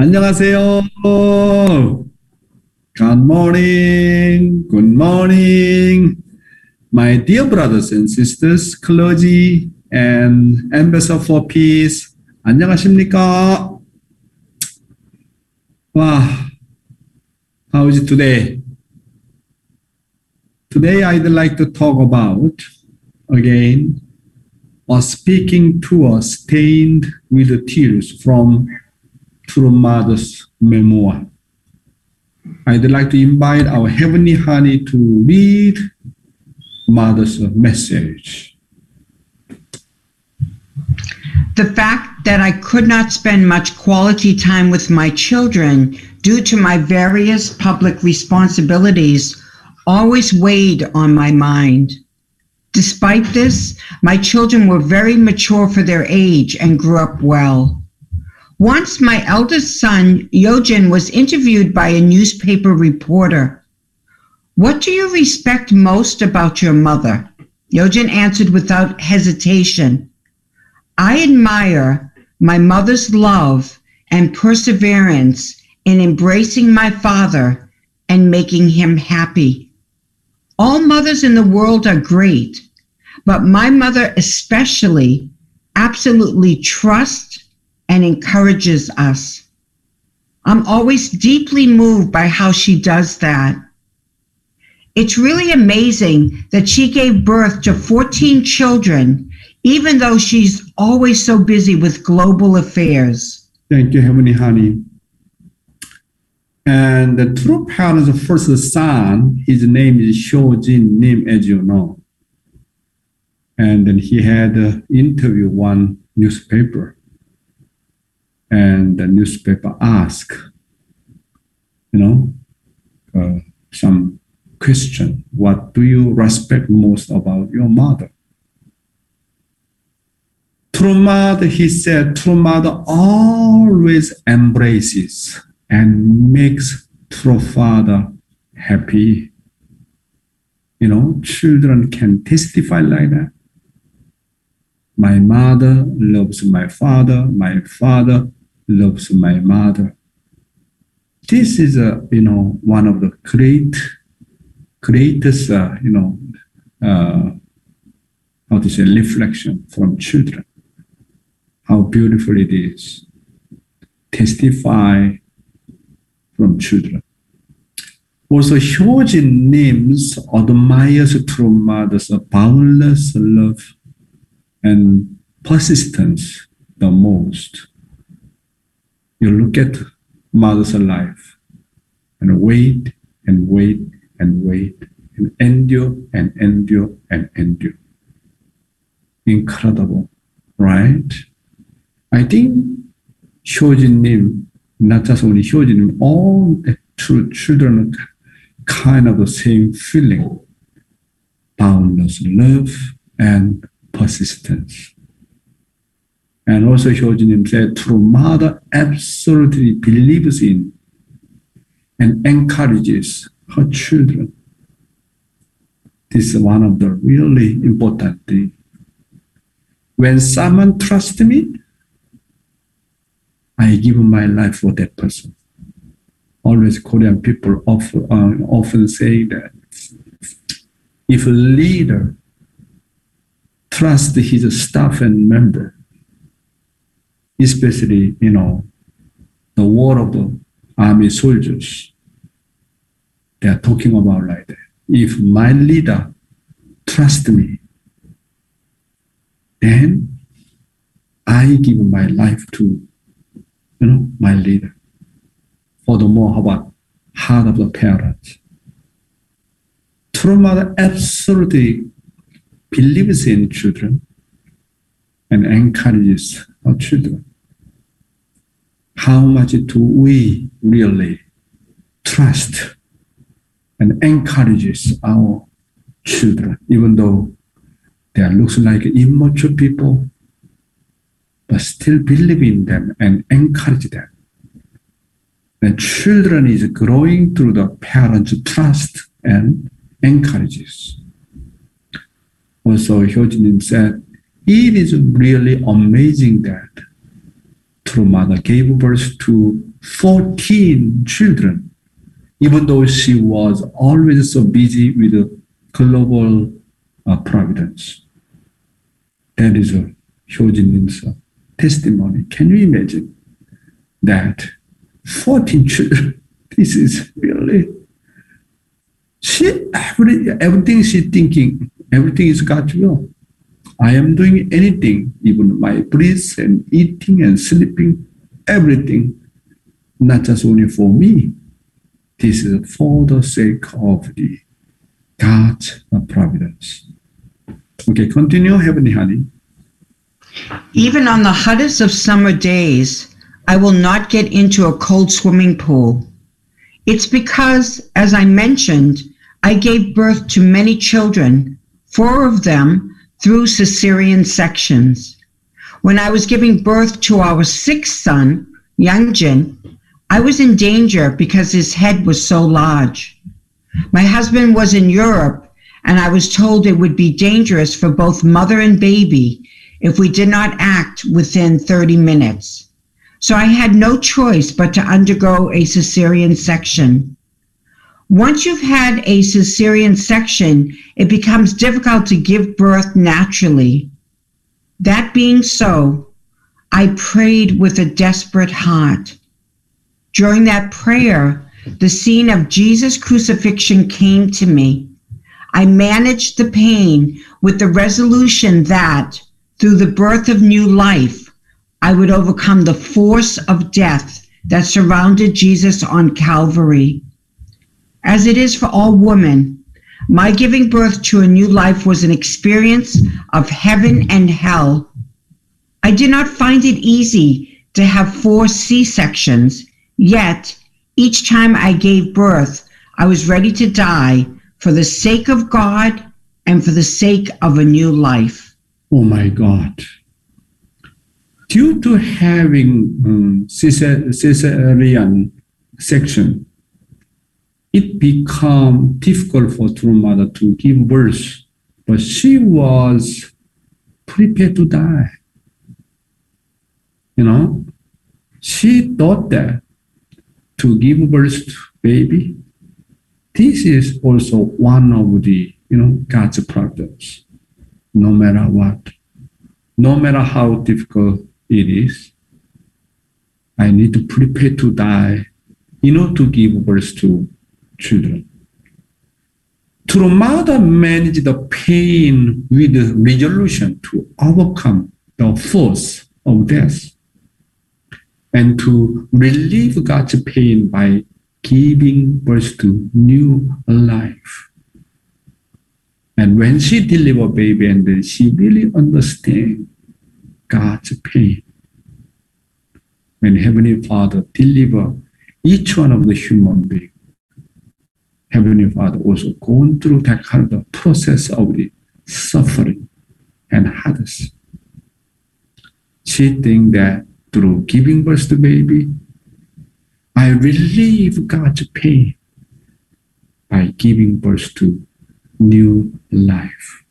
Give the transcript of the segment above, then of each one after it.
안녕하세요. Good morning. Good morning. My dear brothers and sisters, clergy and ambassador for peace. 안녕하십니까? 와, how is it today? Today I'd like to talk about again a speaking tour stained with tears from True Mother's memoir. I'd like to invite our Heavenly Honey to read Mother's message. The fact that I could not spend much quality time with my children due to my various public responsibilities always weighed on my mind. Despite this, my children were very mature for their age and grew up well. Once my eldest son, Hyojin, was interviewed by a newspaper reporter. What do you respect most about your mother? Hyojin answered without hesitation. I admire my mother's love and perseverance in embracing my father and making him happy. All mothers in the world are great, but my mother especially absolutely trusts and encourages us. I'm always deeply moved by how she does that. It's really amazing that she gave birth to 14 children, even though she's always so busy with global affairs. Thank you, Heavenly Honey. And the true parent's first son, his name is Hyojin Nim, as you know. And then he had an interview one newspaper. And the newspaper asked, you know, uh, some question. What do you respect most about your mother? True mother, he said, true mother always embraces and makes true father happy. You know, children can testify like that. My mother loves my father. My father loves my mother. This is a you know one of the great greatest uh, you know uh, how to say reflection from children. How beautiful it is. Testify from children. Also, Hyojin names admires true mother's boundless love and persistence the most. You look at mother's life and wait and wait and wait and endure and endure and endure. Incredible, right? I think Hyojin-nim, not just only Hyojin-nim, all the children kind of the same feeling, boundless love and persistence. And also Hyojin said, true mother absolutely believes in and encourages her children. This is one of the really important things. When someone trusts me, I give my life for that person. Always Korean people often, uh, often say that if a leader trusts his staff and member, especially, you know, the war of the army soldiers, they are talking about like that. If my leader trusts me, then I give my life to, you know, my leader. Furthermore, how about heart of the parents? True mother absolutely believes in children and encourages our children. How much do we really trust and encourages our children, even though they looks like immature people, but still believe in them and encourage them. The children is growing through the parents' trust and encourages. Also, Hyojin said, it is really amazing that true mother gave birth to 14 children, even though she was always so busy with global uh, providence. That is a Hyojin's uh, testimony. Can you imagine that 14 children? This is really she every, everything she's thinking, everything is God's will. I am doing anything, even my breath and eating and sleeping, everything, not just only for me. This is for the sake of the God's providence. Okay, continue, Heavenly Honey. Even on the hottest of summer days, I will not get into a cold swimming pool. It's because, as I mentioned, I gave birth to many children, four of them through cesarean sections. When I was giving birth to our sixth son, Youngjin, I was in danger because his head was so large. My husband was in Europe, and I was told it would be dangerous for both mother and baby if we did not act within 30 minutes. So I had no choice but to undergo a cesarean section. Once you've had a cesarean section, it becomes difficult to give birth naturally. That being so, I prayed with a desperate heart. During that prayer, the scene of Jesus' crucifixion came to me. I managed the pain with the resolution that, through the birth of new life, I would overcome the force of death that surrounded Jesus on Calvary as it is for all women. My giving birth to a new life was an experience of heaven and hell. I did not find it easy to have four C sections, yet, each time I gave birth, I was ready to die for the sake of God and for the sake of a new life. Oh my God. Due to having um, cesarean section, it became difficult for true mother to give birth, but she was prepared to die. You know, she thought that to give birth to baby, this is also one of the you know God's problems. No matter what, no matter how difficult it is, I need to prepare to die in order to give birth to children. Mother manage the pain with resolution to overcome the force of death and to relieve God's pain by giving birth to new life. And when she deliver baby and then she really understand God's pain. When Heavenly Father deliver each one of the human being, Heavenly Father also gone through that kind of process of the suffering and hardness. She think that through giving birth to baby, I relieve God's pain by giving birth to new life.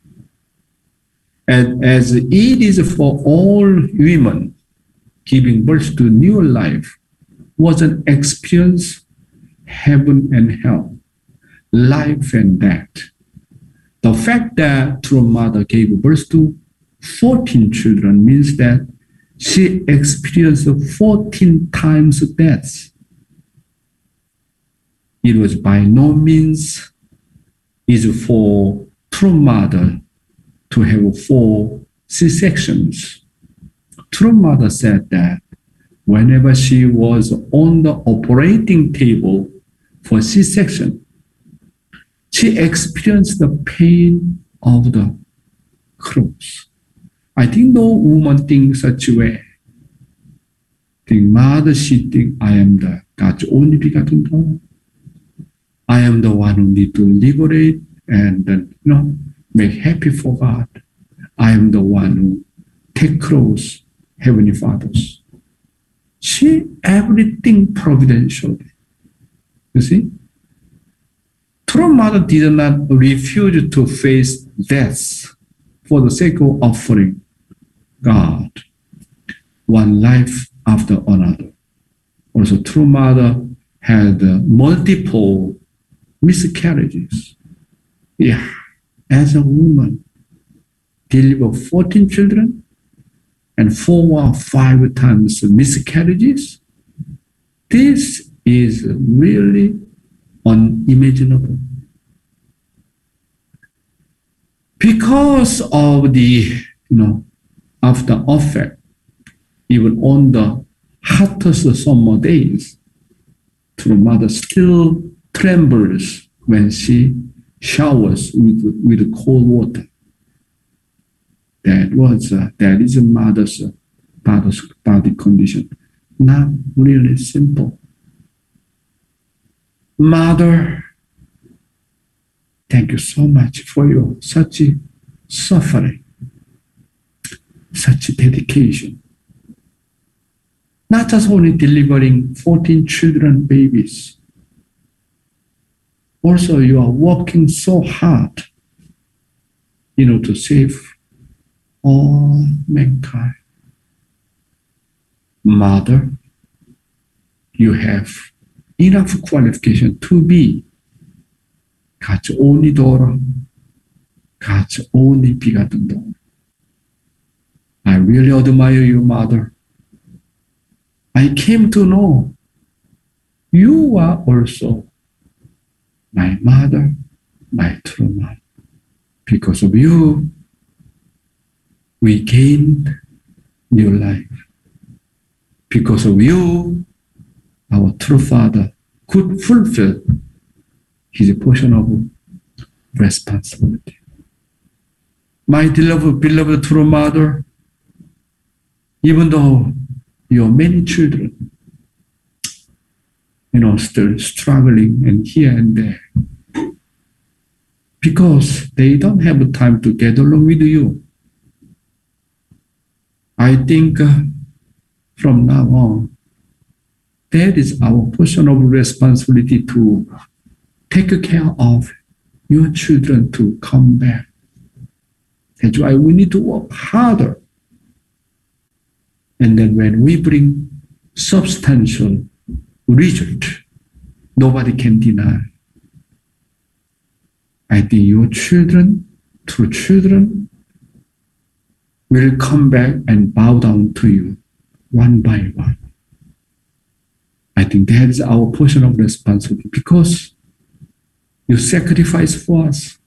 And as it is for all women, giving birth to new life was an experience heaven and hell life and death. The fact that true mother gave birth to 14 children means that she experienced 14 times death. It was by no means easy for true mother to have four C-sections. True mother said that whenever she was on the operating table for C-section, she experienced the pain of the cross. I think no woman thinks such way. Think mother, she think I am the God's only begotten daughter. I am the one who need to liberate and you know, make happy for God. I am the one who take cross Heavenly Father's. She everything providentially. You see? True mother did not refuse to face death for the sake of offering God one life after another. Also, true mother had multiple miscarriages. Yeah, as a woman, deliver 14 children and four or five times miscarriages. This is really unimaginable. Because of the, you know, after effect, even on the hottest summer days, true mother still trembles when she showers with, with cold water. That was uh, that is a mother's uh, mother's body condition. Not really simple. Mother, thank you so much for your such suffering, such dedication. Not just only delivering 14 children, babies. Also, you are working so hard, you know, to save all mankind. Mother, you have enough qualification to be God's only daughter, God's only begotten daughter. I really admire you, mother. I came to know you are also my mother, my true mother. Because of you, we gained new life. Because of you, our true Father could fulfill his portion of responsibility. My beloved, beloved true mother, even though your many children, you know, still struggling and here and there, because they don't have time to get along with you. I think uh, from now on, that is our portion of responsibility to take care of your children to come back. That's why we need to work harder. And then when we bring substantial result, nobody can deny. I think your children, true children, will come back and bow down to you one by one. I think that is our portion of responsibility because you sacrifice for us.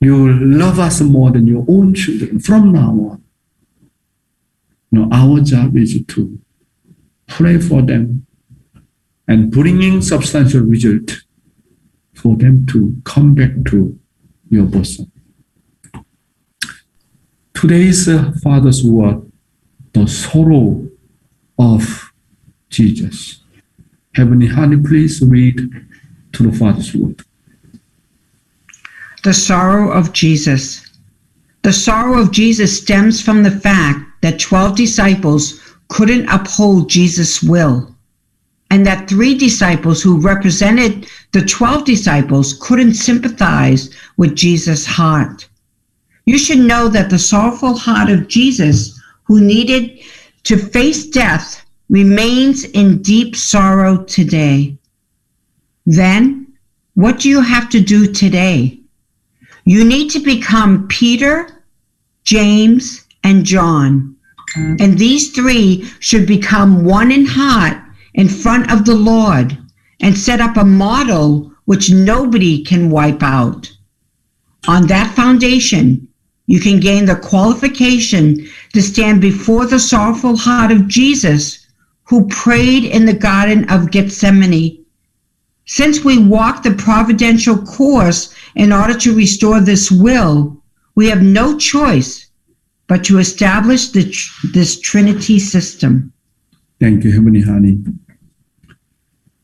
You love us more than your own children from now on. Now, our job is to pray for them and bringing substantial result for them to come back to your bosom. Today's uh, Father's word, the sorrow of Jesus. Heavenly Honey, please read to the Father's word. The sorrow of Jesus. The sorrow of Jesus stems from the fact that 12 disciples couldn't uphold Jesus' will, and that three disciples who represented the 12 disciples couldn't sympathize with Jesus' heart. You should know that the sorrowful heart of Jesus, who needed to face death, remains in deep sorrow today. Then, what do you have to do today? You need to become Peter, James, and John. And these three should become one in heart in front of the Lord and set up a model which nobody can wipe out. On that foundation, you can gain the qualification to stand before the sorrowful heart of Jesus, who prayed in the Garden of Gethsemane. Since we walk the providential course in order to restore this will, we have no choice but to establish this Trinity system. Thank you, Heavenly Honey.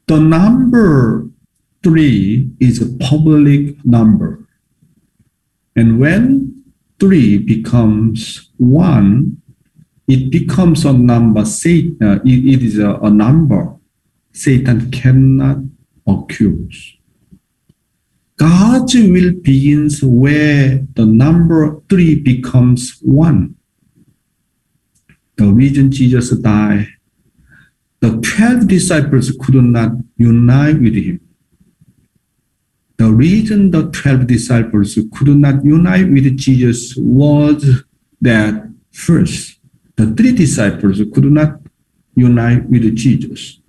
The number three is a public number. And when three becomes one, it becomes a number. Satan, it, it is a, a number Satan cannot accuse. God's will begins where the number three becomes one. the reason Jesus died, the 12 disciples could not unite with him. The reason the 12 disciples could not unite with Jesus was that first, the three disciples could not unite with Jesus.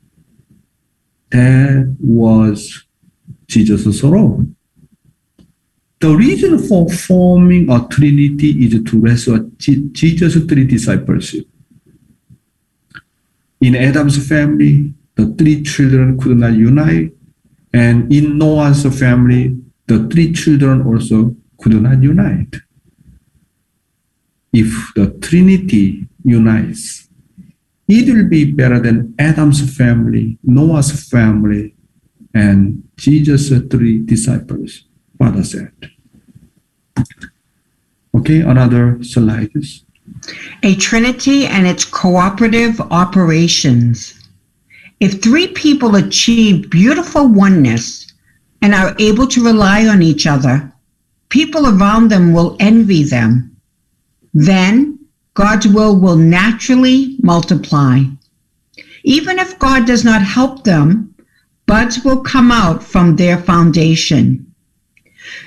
That was Jesus' role. The reason for forming a Trinity is to restore Je- Jesus' three disciples. In Adam's family, the three children could not unite, and in Noah's family, the three children also could not unite. If the Trinity unites, it will be better than Adam's family, Noah's family, and Jesus' three disciples, Father said. Okay, another slide. A trinity and its cooperative operations. If three people achieve beautiful oneness and are able to rely on each other, people around them will envy them. Then God's will will naturally multiply. Even if God does not help them, buds will come out from their foundation.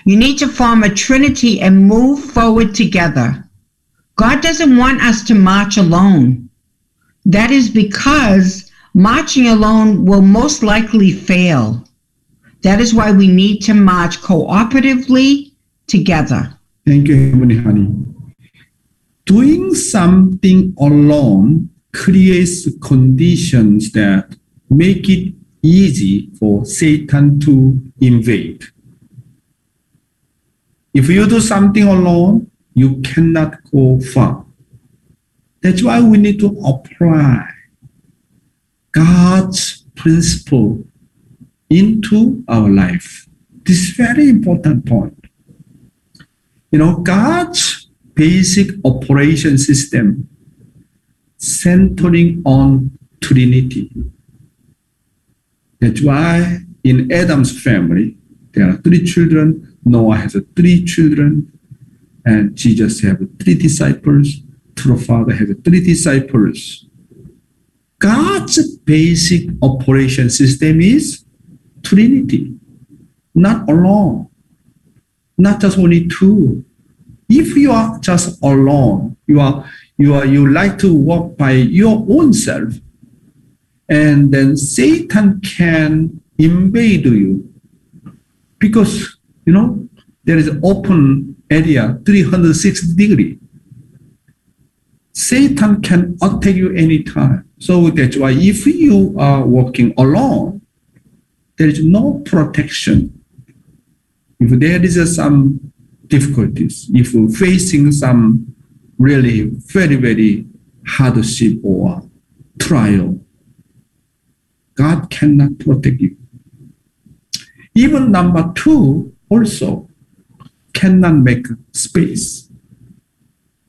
You need to form a trinity and move forward together. God doesn't want us to march alone. That is because marching alone will most likely fail. That is why we need to march cooperatively together. Thank you, Heavenly Honey. Doing something alone creates conditions that make it easy for Satan to invade. If you do something alone, you cannot go far. That's why we need to apply God's principle into our life. This is very important point. You know, God's basic operation system centering on Trinity. That's why in Adam's family, there are three children. Noah has three children, and Jesus have three disciples. True Father has three disciples. God's basic operation system is Trinity, not alone, not just only two. If you are just alone, you are you are you like to walk by your own self, and then Satan can invade you because you know there is open area 360 degree. Satan can attack you anytime. So that's why if you are walking alone, there is no protection. If there is some difficulties, if you're facing some really very, very hardship or trial, God cannot protect you. Even number two also cannot make space.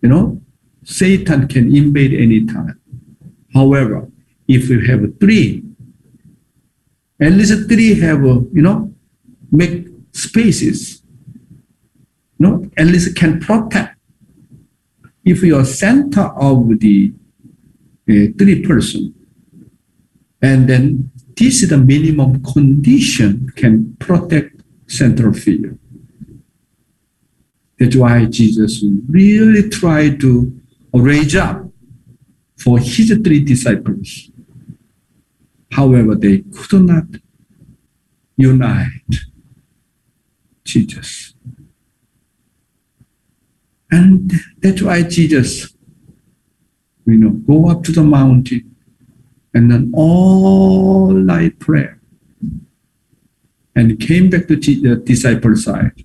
You know, Satan can invade anytime. However, if you have three, at least three have, you know, make spaces, you know, at least can protect. If you are center of the uh, three person, and then this is the minimum condition can protect central figure. That's why Jesus really tried to raise up for his three disciples. However, they could not unite Jesus. And that's why Jesus, you know, go up to the mountain and then all night prayer and came back to the disciple side.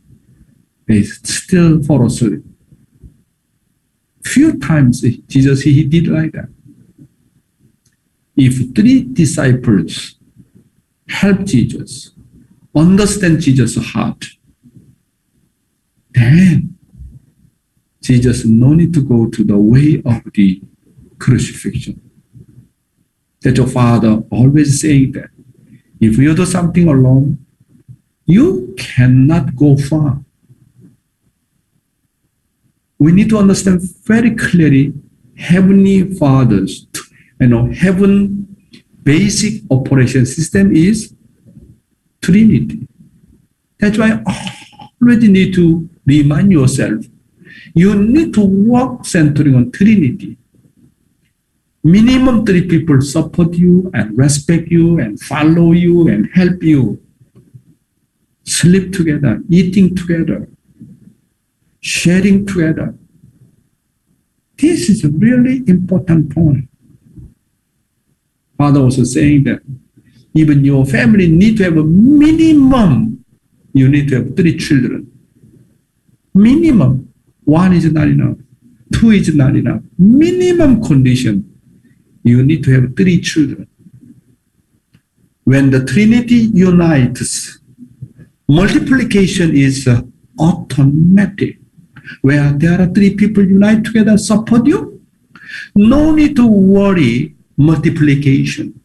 They still fall asleep. Few times Jesus he did like that. If three disciples help Jesus, understand Jesus' heart, then Jesus no need to go to the way of the crucifixion. That your father always saying that if you do something alone, you cannot go far. We need to understand very clearly Heavenly Father's, you know, heaven basic operation system is Trinity. That's why always need to remind yourself, you need to work centering on Trinity. Minimum three people support you and respect you and follow you and help you. Sleep together, eating together, sharing together. This is a really important point. Father also saying that even your family need to have a minimum, you need to have three children. Minimum. One is not enough. Two is not enough. Minimum condition, you need to have three children. When the Trinity unites, multiplication is automatic. Where there are three people unite together, support you. No need to worry multiplication.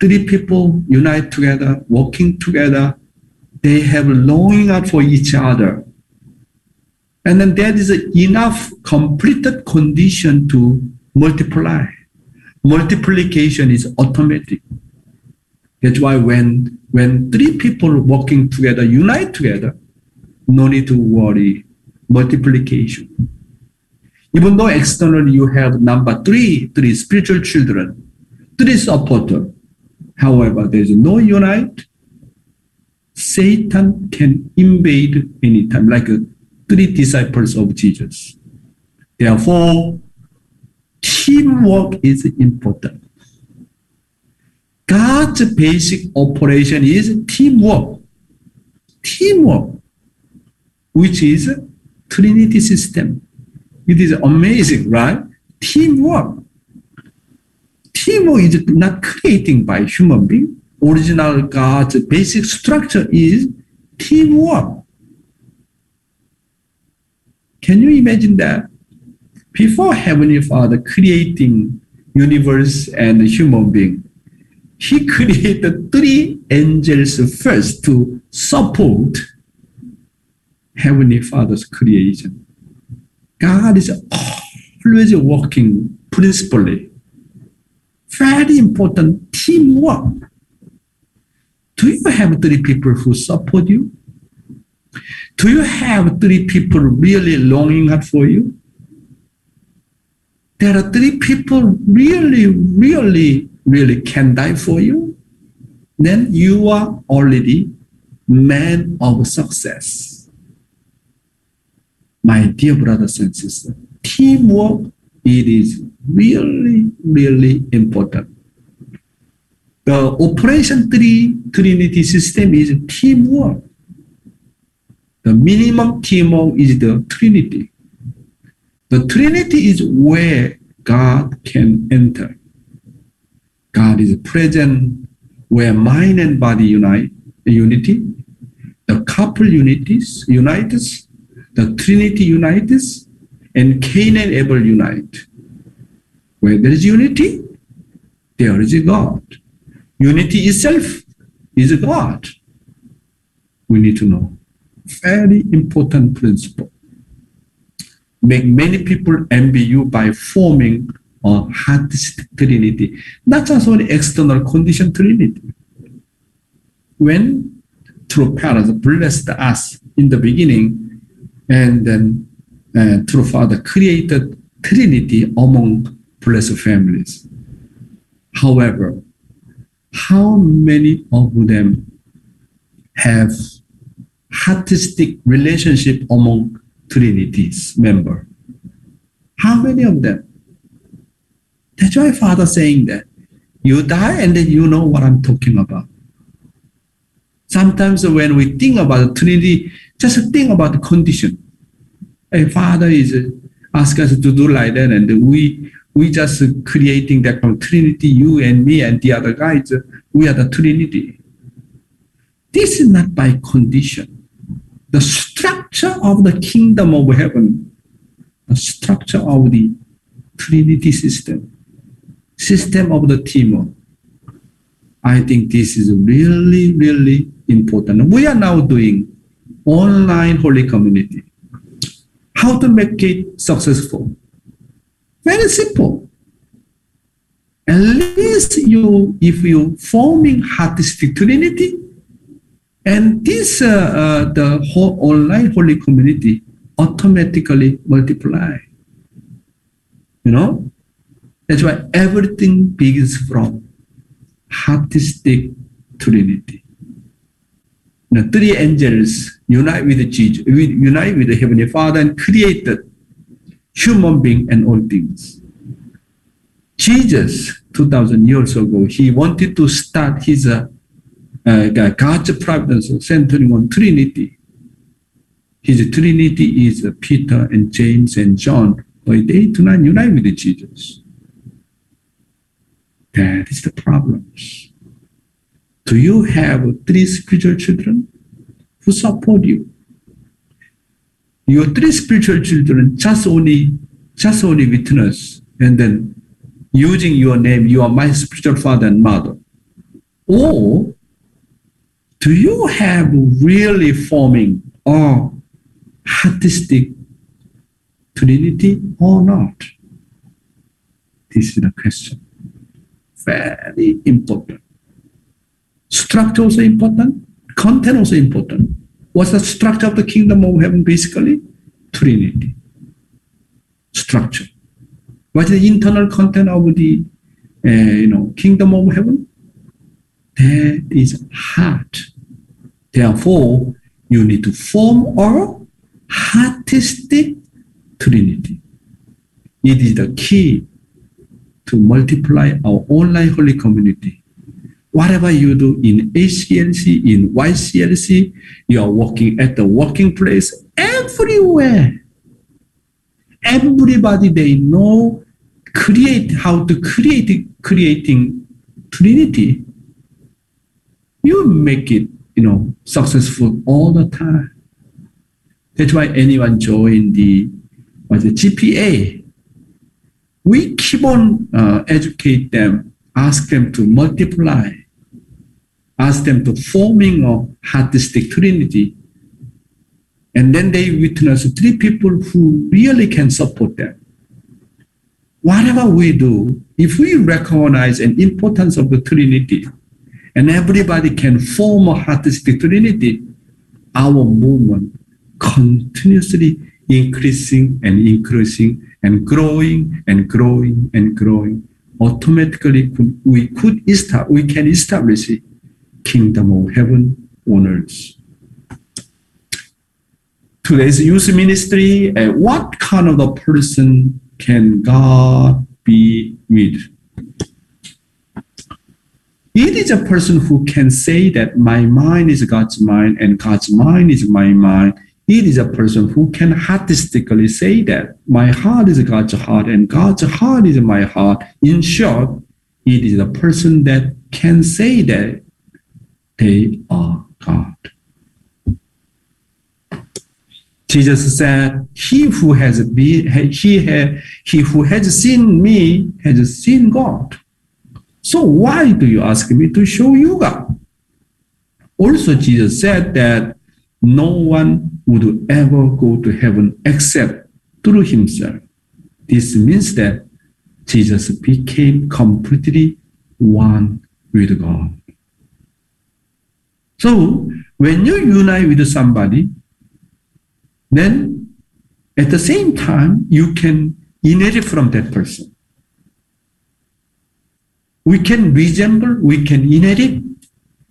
Three people unite together, working together, they have longing out for each other. And then there is enough completed condition to multiply. Multiplication is automatic. That's why when, when three people working together unite together, no need to worry multiplication. Even though externally you have number three, three spiritual children, three supporter. However, there is no unite. Satan can invade anytime, like uh, three disciples of Jesus. Therefore, teamwork is important. God's basic operation is teamwork. Teamwork, which is Trinity system. It is amazing, right? Teamwork. Teamwork is not creating by human being. Original God's basic structure is teamwork. Can you imagine that? Before Heavenly Father creating universe and human being, He created three angels first to support Heavenly Father's creation. God is always working principally. Very important teamwork. Do you have three people who support you? Do you have three people really longing for you? There are three people really, really, really can die for you. Then you are already man of success. My dear brothers and sisters, teamwork, it is really, really important. The Operation 3 Trinity system is teamwork. The minimum teamwork is the Trinity. The Trinity is where God can enter. God is present where mind and body unite, unity. The couple unities, unites, the Trinity unites, and Cain and Abel unite. Where there is unity, there is a God. Unity itself is a God. We need to know. Very important principle. Make many people envy you by forming a artistic trinity, not just only external condition trinity. When true parents blessed us in the beginning, and then uh, true Father created Trinity among blessed families. However, how many of them have artistic relationship among Trinity's member? How many of them? That's why Father saying that you die and then you know what I'm talking about. Sometimes when we think about Trinity, just think about the condition. A Father is uh, ask us to do like that, and we we just creating that Trinity, you and me and the other guys, uh, we are the Trinity. This is not by condition. The structure of the kingdom of heaven, the structure of the Trinity system, system of the team. I think this is really, really important. We are now doing online holy community. How to make it successful? Very simple. At least you, if you forming artistic trinity, and this uh, uh, the whole online holy community automatically multiply. You know, that's why everything begins from artistic trinity. The three angels unite with Jesus, unite with the Heavenly Father and created human being and all things. Jesus, 2000 years ago, he wanted to start his uh, uh, God's providence centering on Trinity. His Trinity is uh, Peter and James and John, but they do not unite with Jesus. That is the problem. Do you have three spiritual children who support you? Your three spiritual children just only, just only witness and then using your name, you are my spiritual father and mother. Or do you have really forming or artistic trinity or not? This is the question. Very important. Structure also important, content also important. What's the structure of the kingdom of heaven basically? Trinity. Structure. What is the internal content of the uh, you know kingdom of heaven? That is heart. Therefore, you need to form a artistic trinity. It is the key to multiply our online holy community. Whatever you do in HCLC, in YCLC, you are working at the working place, everywhere. Everybody they know create how to create creating Trinity. You make it, you know, successful all the time. That's why anyone join the what the GPA. We keep on uh, educate them, ask them to multiply, ask them to forming a artistic trinity, and then they witness three people who really can support them. Whatever we do, if we recognize an importance of the Trinity, and everybody can form a artistic Trinity, our movement continuously increasing and increasing and growing and growing and growing. Automatically, we could establish, we can establish kingdom of heaven on earth. Today's youth ministry, uh, what kind of a person can God be with? It is a person who can say that my mind is God's mind and God's mind is my mind. It is a person who can artistically say that my heart is God's heart and God's heart is my heart. In short, it is a person that can say that they are God. Jesus said, "He who has been, he, he who has seen me has seen God." So why do you ask me to show you God? Also, Jesus said that no one would ever go to heaven except through himself. This means that Jesus became completely one with God. So when you unite with somebody, then at the same time, you can inherit from that person. We can resemble, we can inherit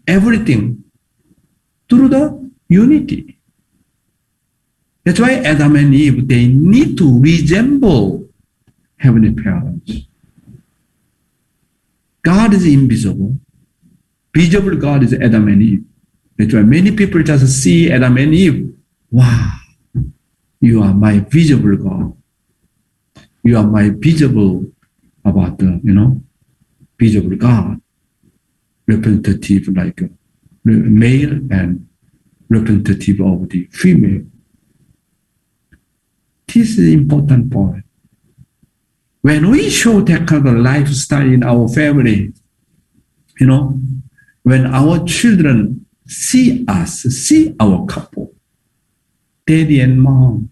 everything through the unity. That's why Adam and Eve, they need to resemble heavenly parents. God is invisible. Visible God is Adam and Eve. That's why many people just see Adam and Eve. Wow, you are my visible God. You are my visible about the, you know, visible God. Representative like uh, male and representative of the female. This is important point. When we show that kind of lifestyle in our family, you know, when our children see us, see our couple, daddy and mom,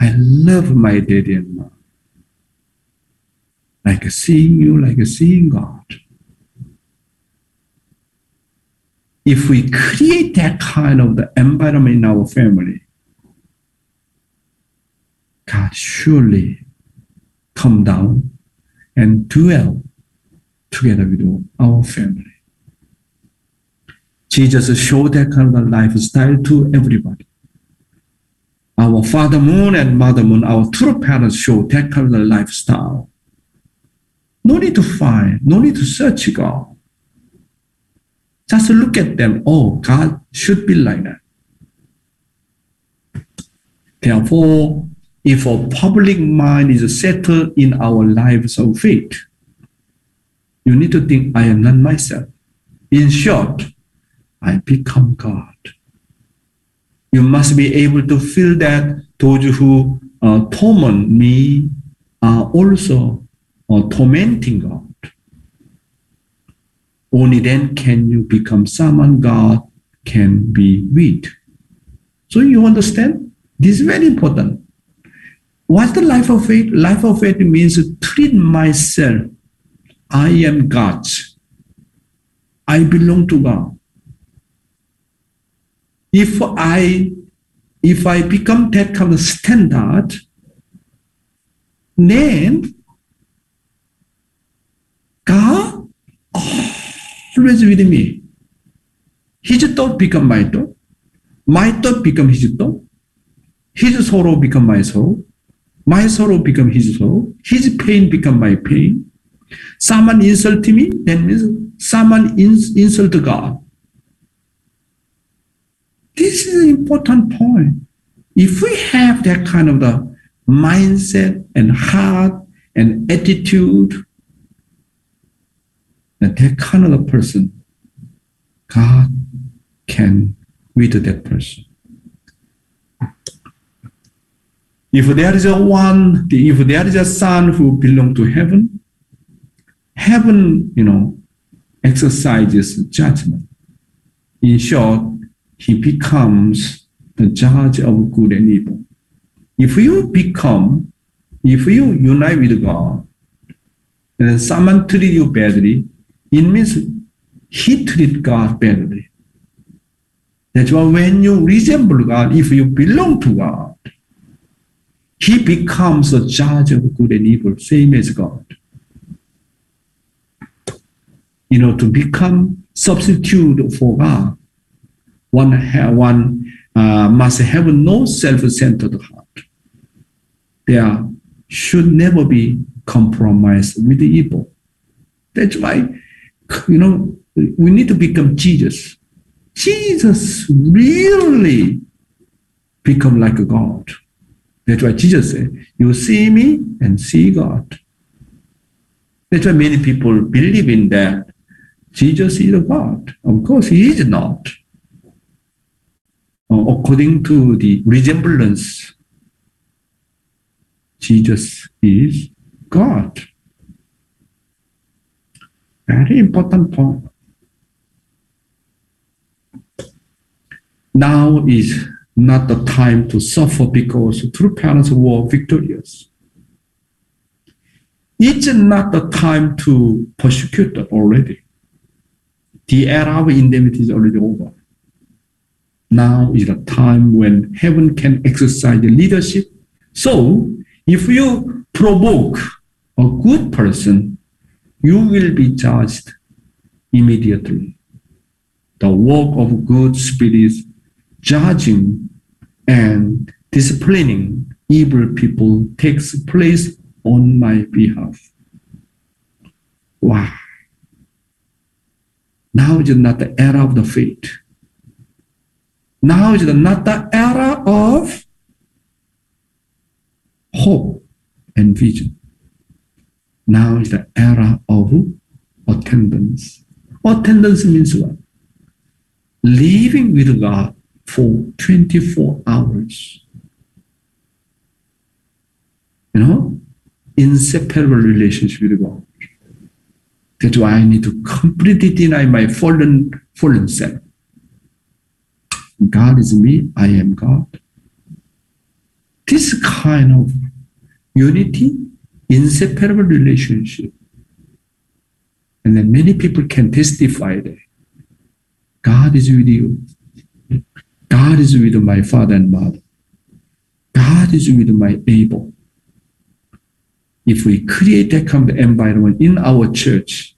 I love my daddy and mom. like seeing you, like seeing God. If we create that kind of the environment in our family, God surely come down and dwell together with our family. Jesus showed that kind of lifestyle to everybody. Our Father Moon and Mother Moon, our true parents, show that kind of lifestyle. No need to find, no need to search God. Just look at them. Oh, God should be like that. Therefore, if a public mind is settled in our lives of faith, you need to think, I am not myself. In short, I become God. You must be able to feel that those who uh, torment me are also uh, tormenting God. Only then can you become someone God can be with. So you understand? This is very important. What's the life of faith? Life of faith means treat myself. I am God's. I belong to God. If I if I become that kind of standard, then God always with me. His thought become my thought. My thought become his thought. His sorrow become my sorrow. My sorrow become his sorrow. His pain become my pain. Someone insult me, that means someone ins- insult God. This is an important point. If we have that kind of the mindset and heart and attitude, that that kind of a person, God can with that person. If there is a one, if there is a son who belong to heaven, heaven, you know, exercises judgment. In short, he becomes the judge of good and evil. If you become, if you unite with God, and someone treat you badly, it means he treat God badly. That's why when you resemble God, if you belong to God, he becomes the judge of good and evil, same as God. You know, to become substitute for God, one, one uh, must have no self-centered heart. There should never be compromise with the evil. That's why, you know, we need to become Jesus. Jesus really become like a God. That's why Jesus said, you see me and see God. That's why many people believe in that Jesus is a God. Of course, he is not. According to the resemblance, Jesus is God. Very important point. Now is not the time to suffer because true parents were victorious. It's not the time to persecute already. The era of indemnity is already over. Now is the time when heaven can exercise the leadership. So, if you provoke a good person, you will be judged immediately. The work of good spirits judging and disciplining evil people takes place on my behalf. Wow. Now is not the era of the faith. Now is not the era of hope and vision. Now is the era of attendance. Attendance means what? Living with God for 24 hours. You know, inseparable relationship with God. That's why I need to completely deny my fallen, fallen self. God is me, I am God. This kind of unity inseparable relationship. And then many people can testify that God is with you. God is with my father and mother. God is with my able. If we create that kind of environment in our church,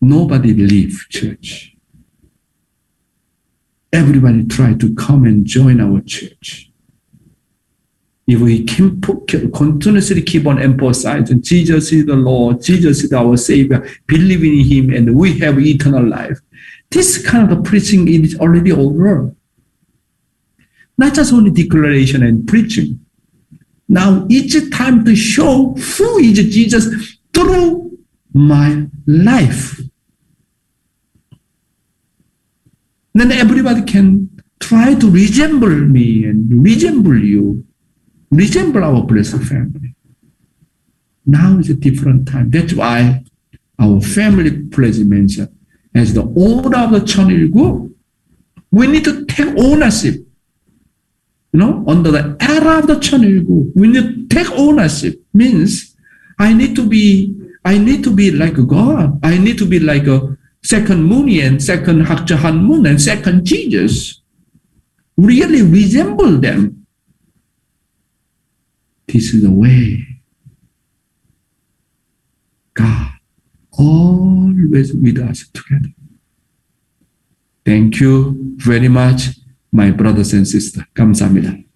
nobody leave church. Everybody try to come and join our church. If we can continuously keep on emphasizing Jesus is the Lord, Jesus is our Savior, believe in Him, and we have eternal life. This kind of preaching is already over. Not just only declaration and preaching. Now it's time to show who is Jesus through my life. then everybody can try to resemble me and resemble you, resemble our blessed family. Now is a different time. That's why our family pledge mentioned as the order of the Cheon Il Guk, we need to take ownership. You know, under the era of the Cheon Il Guk, we need to take ownership. Means I need to be, I need to be like God. I need to be like a second Munian, second Hak Ja Han and second Jesus really resemble them. This is the way God always with us together. Thank you very much, my brothers and sisters. 감사합니다.